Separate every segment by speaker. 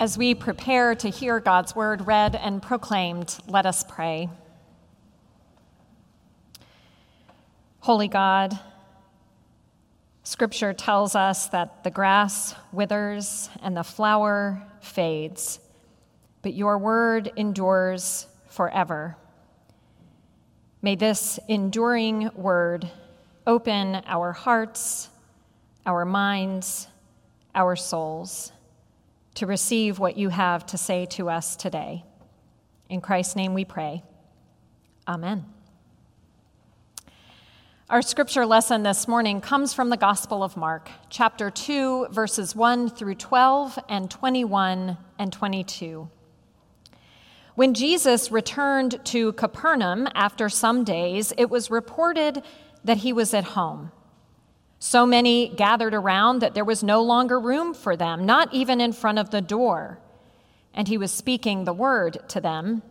Speaker 1: As we prepare to hear God's word read and proclaimed, let us pray. Holy God, Scripture tells us that the grass withers and the flower fades, but your word endures forever. May this enduring word open our hearts, our minds, our souls to receive what you have to say to us today. In Christ's name we pray. Amen. Our scripture lesson this morning comes from the Gospel of Mark, chapter 2, verses 1 through 12 and 21 and 22. When Jesus returned to Capernaum after some days, it was reported that he was at home. So many gathered around that there was no longer room for them, not even in front of the door. And he was speaking the word to them.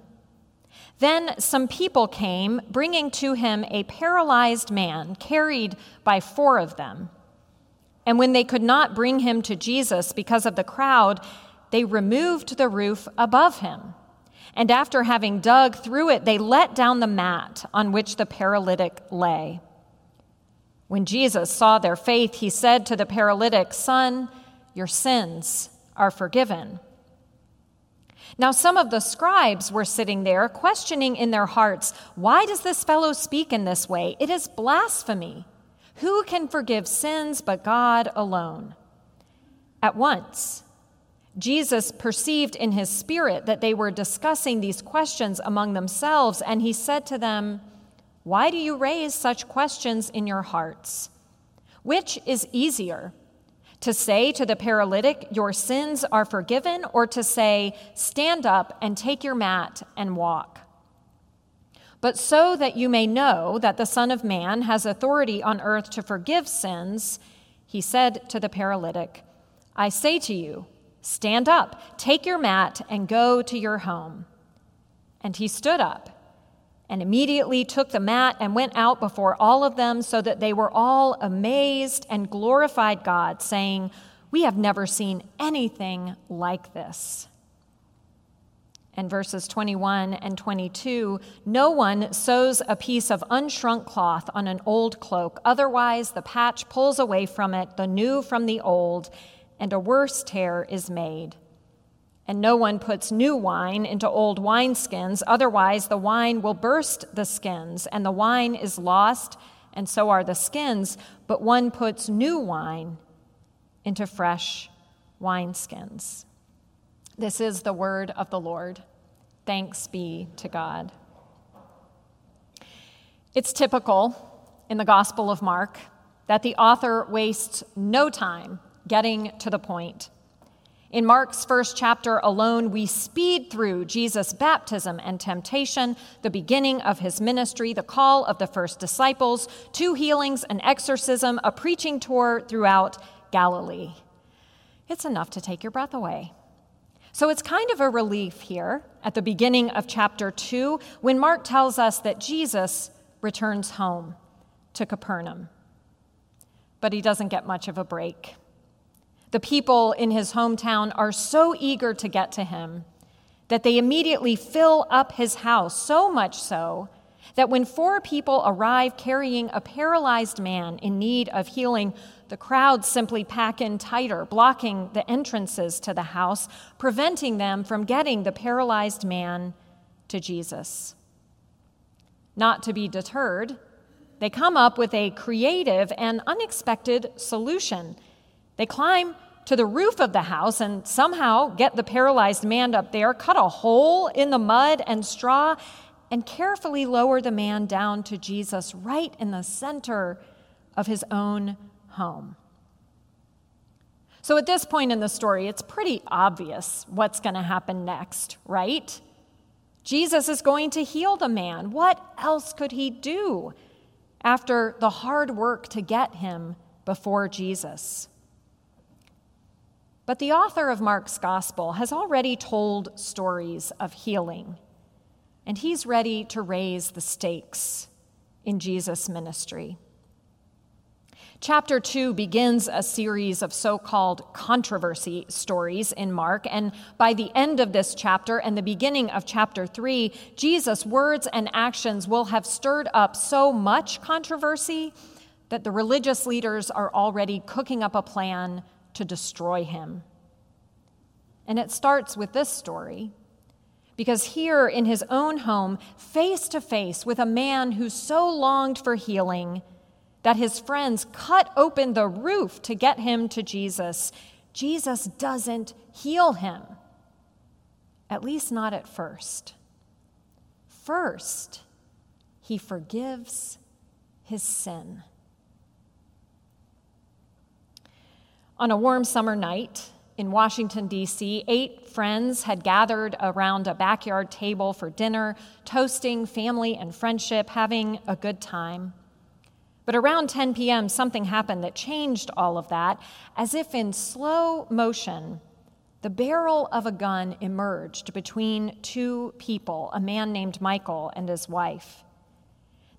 Speaker 1: Then some people came, bringing to him a paralyzed man, carried by four of them. And when they could not bring him to Jesus because of the crowd, they removed the roof above him. And after having dug through it, they let down the mat on which the paralytic lay. When Jesus saw their faith, he said to the paralytic, Son, your sins are forgiven. Now, some of the scribes were sitting there, questioning in their hearts, Why does this fellow speak in this way? It is blasphemy. Who can forgive sins but God alone? At once, Jesus perceived in his spirit that they were discussing these questions among themselves, and he said to them, why do you raise such questions in your hearts? Which is easier? To say to the paralytic, Your sins are forgiven, or to say, Stand up and take your mat and walk? But so that you may know that the Son of Man has authority on earth to forgive sins, he said to the paralytic, I say to you, Stand up, take your mat, and go to your home. And he stood up and immediately took the mat and went out before all of them, so that they were all amazed and glorified God, saying, We have never seen anything like this. And verses 21 and 22 No one sews a piece of unshrunk cloth on an old cloak, otherwise, the patch pulls away from it, the new from the old, and a worse tear is made. And no one puts new wine into old wineskins, otherwise, the wine will burst the skins, and the wine is lost, and so are the skins. But one puts new wine into fresh wineskins. This is the word of the Lord. Thanks be to God. It's typical in the Gospel of Mark that the author wastes no time getting to the point. In Mark's first chapter alone, we speed through Jesus' baptism and temptation, the beginning of his ministry, the call of the first disciples, two healings, an exorcism, a preaching tour throughout Galilee. It's enough to take your breath away. So it's kind of a relief here at the beginning of chapter 2 when Mark tells us that Jesus returns home to Capernaum. But he doesn't get much of a break. The people in his hometown are so eager to get to him that they immediately fill up his house, so much so that when four people arrive carrying a paralyzed man in need of healing, the crowd simply pack in tighter, blocking the entrances to the house, preventing them from getting the paralyzed man to Jesus. Not to be deterred, they come up with a creative and unexpected solution. They climb to the roof of the house and somehow get the paralyzed man up there, cut a hole in the mud and straw, and carefully lower the man down to Jesus right in the center of his own home. So at this point in the story, it's pretty obvious what's going to happen next, right? Jesus is going to heal the man. What else could he do after the hard work to get him before Jesus? But the author of Mark's gospel has already told stories of healing, and he's ready to raise the stakes in Jesus' ministry. Chapter 2 begins a series of so called controversy stories in Mark, and by the end of this chapter and the beginning of chapter 3, Jesus' words and actions will have stirred up so much controversy that the religious leaders are already cooking up a plan to destroy him. And it starts with this story. Because here in his own home, face to face with a man who so longed for healing, that his friends cut open the roof to get him to Jesus, Jesus doesn't heal him. At least not at first. First, he forgives his sin. On a warm summer night in Washington, D.C., eight friends had gathered around a backyard table for dinner, toasting family and friendship, having a good time. But around 10 p.m., something happened that changed all of that. As if in slow motion, the barrel of a gun emerged between two people, a man named Michael and his wife.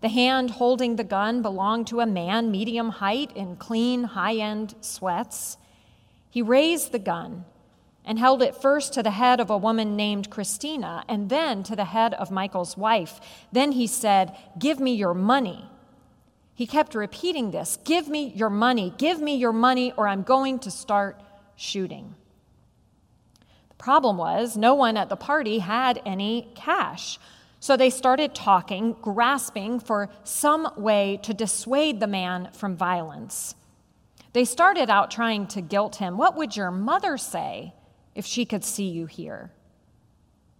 Speaker 1: The hand holding the gun belonged to a man medium height in clean, high end sweats. He raised the gun and held it first to the head of a woman named Christina and then to the head of Michael's wife. Then he said, Give me your money. He kept repeating this Give me your money, give me your money, or I'm going to start shooting. The problem was, no one at the party had any cash. So they started talking, grasping for some way to dissuade the man from violence. They started out trying to guilt him. What would your mother say if she could see you here?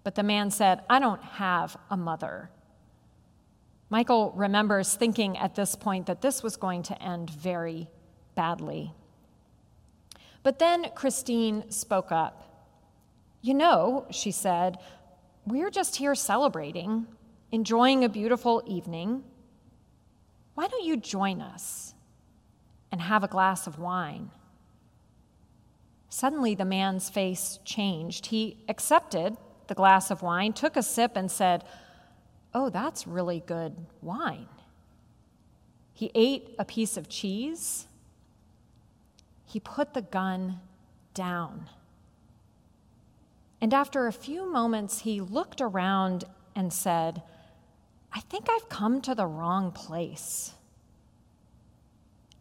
Speaker 1: But the man said, I don't have a mother. Michael remembers thinking at this point that this was going to end very badly. But then Christine spoke up. You know, she said, we're just here celebrating, enjoying a beautiful evening. Why don't you join us and have a glass of wine? Suddenly, the man's face changed. He accepted the glass of wine, took a sip, and said, oh, that's really good wine. He ate a piece of cheese. He put the gun down. And after a few moments, he looked around and said, I think I've come to the wrong place.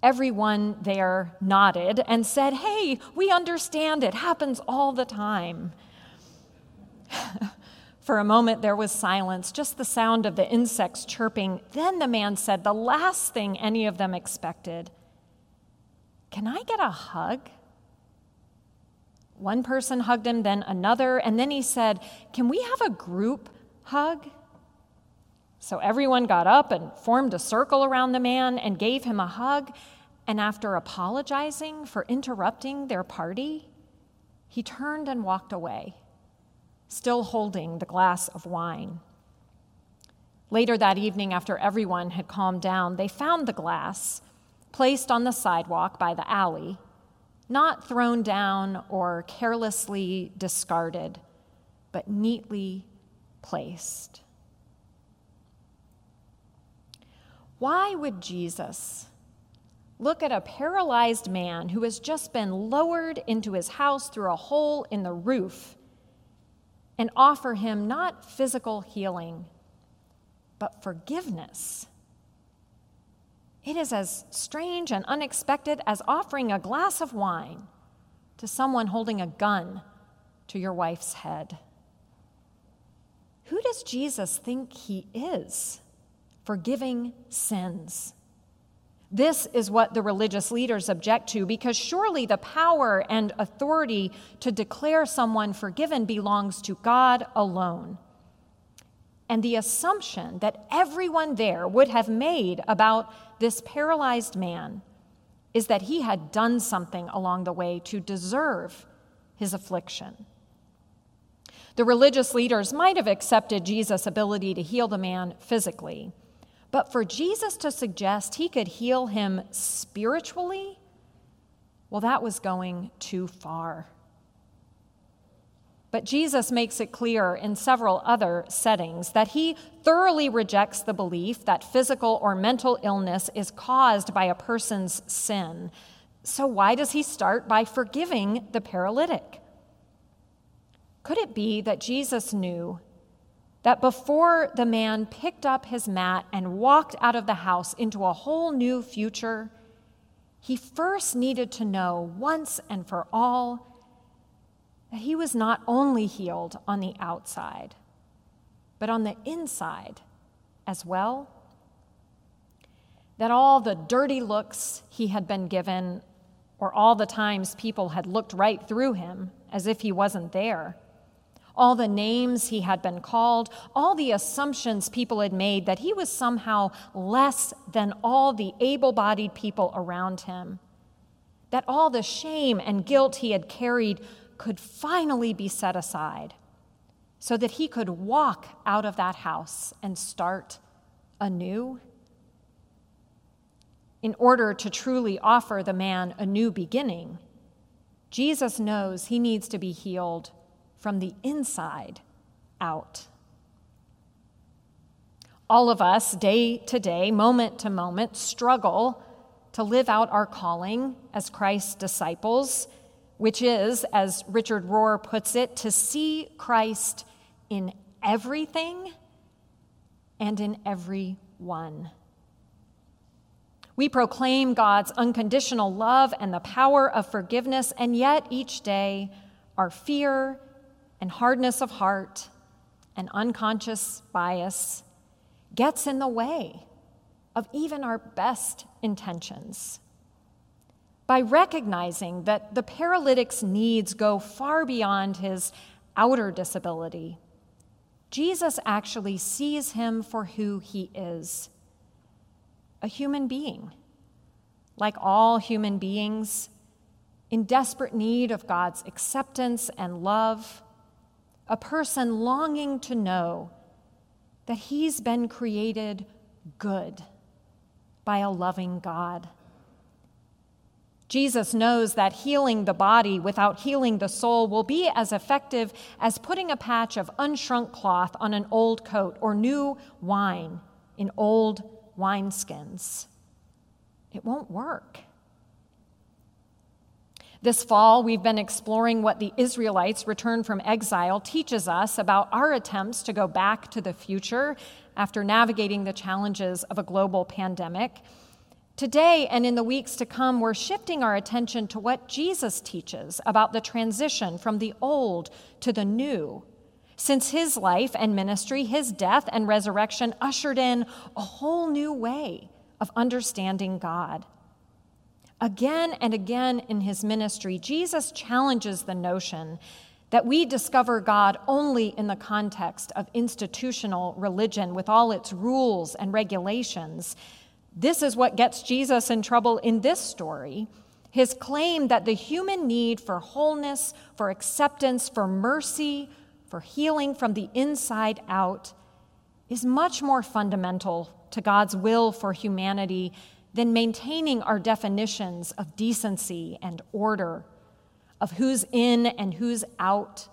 Speaker 1: Everyone there nodded and said, Hey, we understand it happens all the time. For a moment, there was silence, just the sound of the insects chirping. Then the man said, the last thing any of them expected Can I get a hug? One person hugged him, then another, and then he said, Can we have a group hug? So everyone got up and formed a circle around the man and gave him a hug. And after apologizing for interrupting their party, he turned and walked away still holding the glass of wine. Later that evening, after everyone had calmed down, they found the glass placed on the sidewalk by the alley, not thrown down or carelessly discarded, but neatly placed. Why would Jesus look at a paralyzed man who has just been lowered into his house through a hole in the roof and offer him not physical healing, but forgiveness. It is as strange and unexpected as offering a glass of wine to someone holding a gun to your wife's head. Who does Jesus think he is? Forgiving sins. This is what the religious leaders object to because surely the power and authority to declare someone forgiven belongs to God alone. And the assumption that everyone there would have made about this paralyzed man is that he had done something along the way to deserve his affliction. The religious leaders might have accepted Jesus' ability to heal the man physically but for Jesus to suggest he could heal him spiritually, well, that was going too far. But Jesus makes it clear in several other settings that he thoroughly rejects the belief that physical or mental illness is caused by a person's sin. So, why does he start by forgiving the paralytic? Could it be that Jesus knew that before the man picked up his mat and walked out of the house into a whole new future, he first needed to know once and for all that he was not only healed on the outside, but on the inside as well. That all the dirty looks he had been given, or all the times people had looked right through him as if he wasn't there, all the names he had been called, all the assumptions people had made that he was somehow less than all the able bodied people around him, that all the shame and guilt he had carried could finally be set aside so that he could walk out of that house and start anew. In order to truly offer the man a new beginning, Jesus knows he needs to be healed from the inside out. All of us, day to day, moment to moment, struggle to live out our calling as Christ's disciples which is, as Richard Rohr puts it, to see Christ in everything and in every one. We proclaim God's unconditional love and the power of forgiveness, and yet each day our fear and hardness of heart and unconscious bias gets in the way of even our best intentions by recognizing that the paralytic's needs go far beyond his outer disability. Jesus actually sees him for who he is a human being, like all human beings, in desperate need of God's acceptance and love, a person longing to know that he's been created good by a loving God. Jesus knows that healing the body without healing the soul will be as effective as putting a patch of unshrunk cloth on an old coat or new wine in old wineskins. It won't work. This fall, we've been exploring what the Israelites returned from exile teaches us about our attempts to go back to the future after navigating the challenges of a global pandemic. Today and in the weeks to come, we're shifting our attention to what Jesus teaches about the transition from the old to the new. Since his life and ministry, his death and resurrection ushered in a whole new way of understanding God. Again and again in his ministry, Jesus challenges the notion that we discover God only in the context of institutional religion with all its rules and regulations this is what gets Jesus in trouble in this story. His claim that the human need for wholeness, for acceptance, for mercy, for healing from the inside out is much more fundamental to God's will for humanity than maintaining our definitions of decency and order, of who's in and who's out,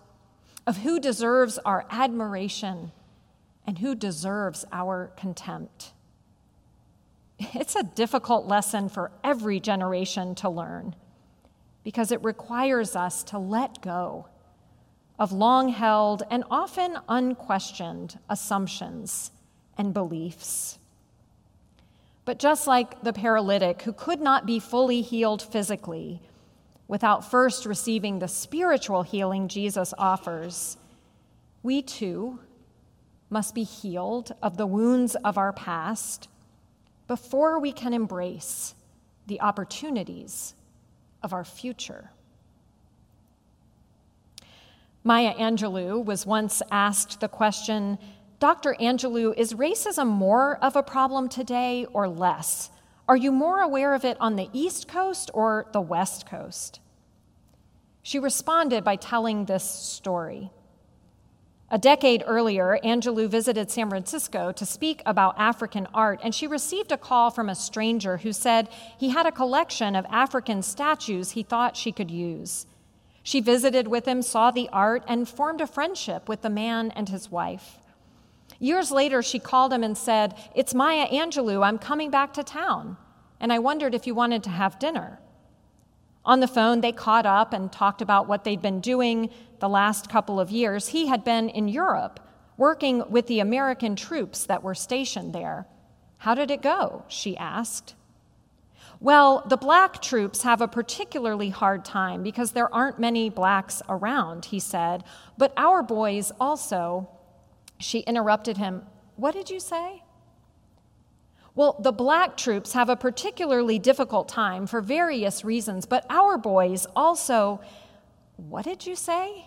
Speaker 1: of who deserves our admiration and who deserves our contempt. It's a difficult lesson for every generation to learn because it requires us to let go of long held and often unquestioned assumptions and beliefs. But just like the paralytic who could not be fully healed physically without first receiving the spiritual healing Jesus offers, we too must be healed of the wounds of our past before we can embrace the opportunities of our future. Maya Angelou was once asked the question Dr. Angelou, is racism more of a problem today or less? Are you more aware of it on the East Coast or the West Coast? She responded by telling this story. A decade earlier, Angelou visited San Francisco to speak about African art, and she received a call from a stranger who said he had a collection of African statues he thought she could use. She visited with him, saw the art, and formed a friendship with the man and his wife. Years later, she called him and said, It's Maya Angelou. I'm coming back to town. And I wondered if you wanted to have dinner. On the phone, they caught up and talked about what they'd been doing the last couple of years. He had been in Europe working with the American troops that were stationed there. How did it go? She asked. Well, the black troops have a particularly hard time because there aren't many blacks around, he said. But our boys also. She interrupted him. What did you say? Well, the black troops have a particularly difficult time for various reasons, but our boys also. What did you say?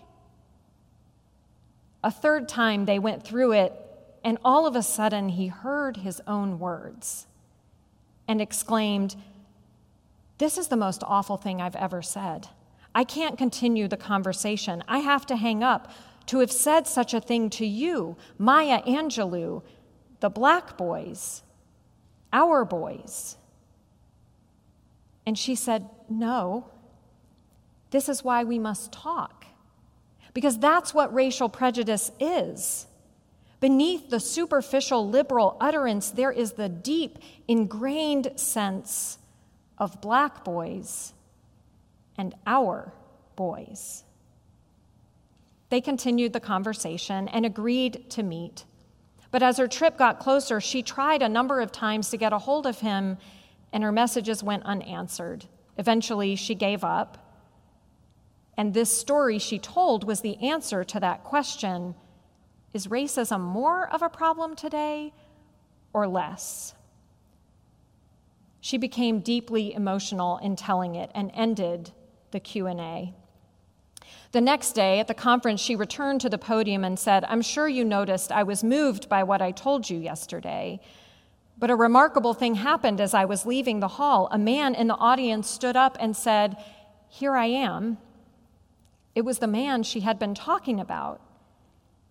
Speaker 1: A third time they went through it, and all of a sudden he heard his own words and exclaimed, This is the most awful thing I've ever said. I can't continue the conversation. I have to hang up. To have said such a thing to you, Maya Angelou, the black boys, our boys. And she said, No, this is why we must talk. Because that's what racial prejudice is. Beneath the superficial liberal utterance, there is the deep, ingrained sense of black boys and our boys. They continued the conversation and agreed to meet. But as her trip got closer, she tried a number of times to get a hold of him, and her messages went unanswered. Eventually, she gave up. And this story she told was the answer to that question Is racism more of a problem today or less? She became deeply emotional in telling it and ended the Q&A. The next day at the conference, she returned to the podium and said, I'm sure you noticed I was moved by what I told you yesterday. But a remarkable thing happened as I was leaving the hall. A man in the audience stood up and said, Here I am. It was the man she had been talking about.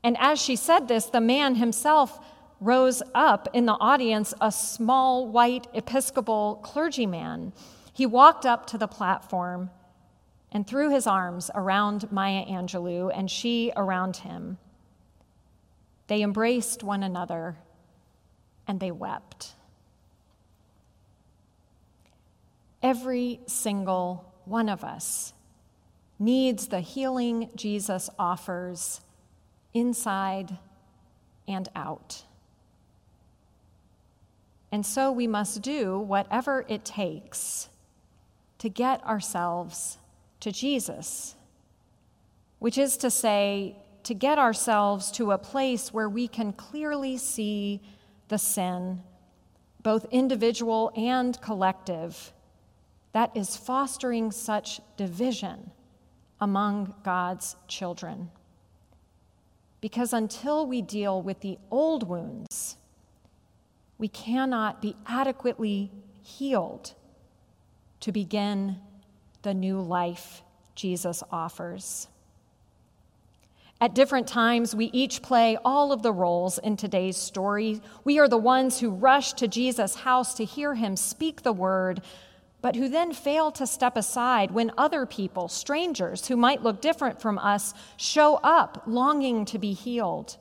Speaker 1: And as she said this, the man himself rose up in the audience, a small white Episcopal clergyman. He walked up to the platform and threw his arms around Maya Angelou and she around him. They embraced one another and they wept. Every single one of us needs the healing Jesus offers inside and out. And so we must do whatever it takes to get ourselves to Jesus, which is to say, to get ourselves to a place where we can clearly see the sin, both individual and collective, that is fostering such division among God's children. Because until we deal with the old wounds, we cannot be adequately healed to begin the new life Jesus offers. At different times, we each play all of the roles in today's story. We are the ones who rush to Jesus' house to hear him speak the word, but who then fail to step aside when other people, strangers who might look different from us, show up longing to be healed.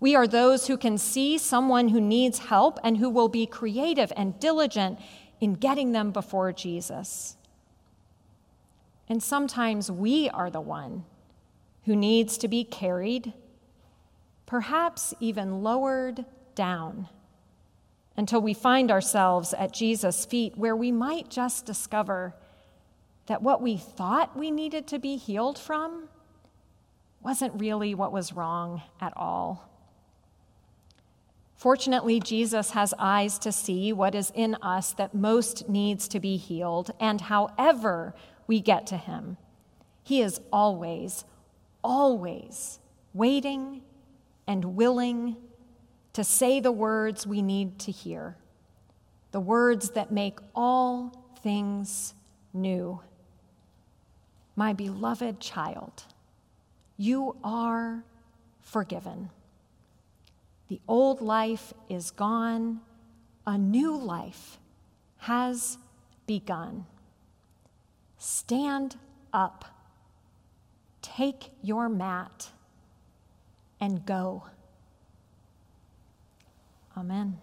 Speaker 1: We are those who can see someone who needs help and who will be creative and diligent in getting them before Jesus. And sometimes we are the one who needs to be carried, perhaps even lowered down, until we find ourselves at Jesus' feet, where we might just discover that what we thought we needed to be healed from wasn't really what was wrong at all. Fortunately, Jesus has eyes to see what is in us that most needs to be healed, and however we get to him. He is always, always waiting and willing to say the words we need to hear, the words that make all things new. My beloved child, you are forgiven. The old life is gone, a new life has begun. Stand up, take your mat, and go. Amen.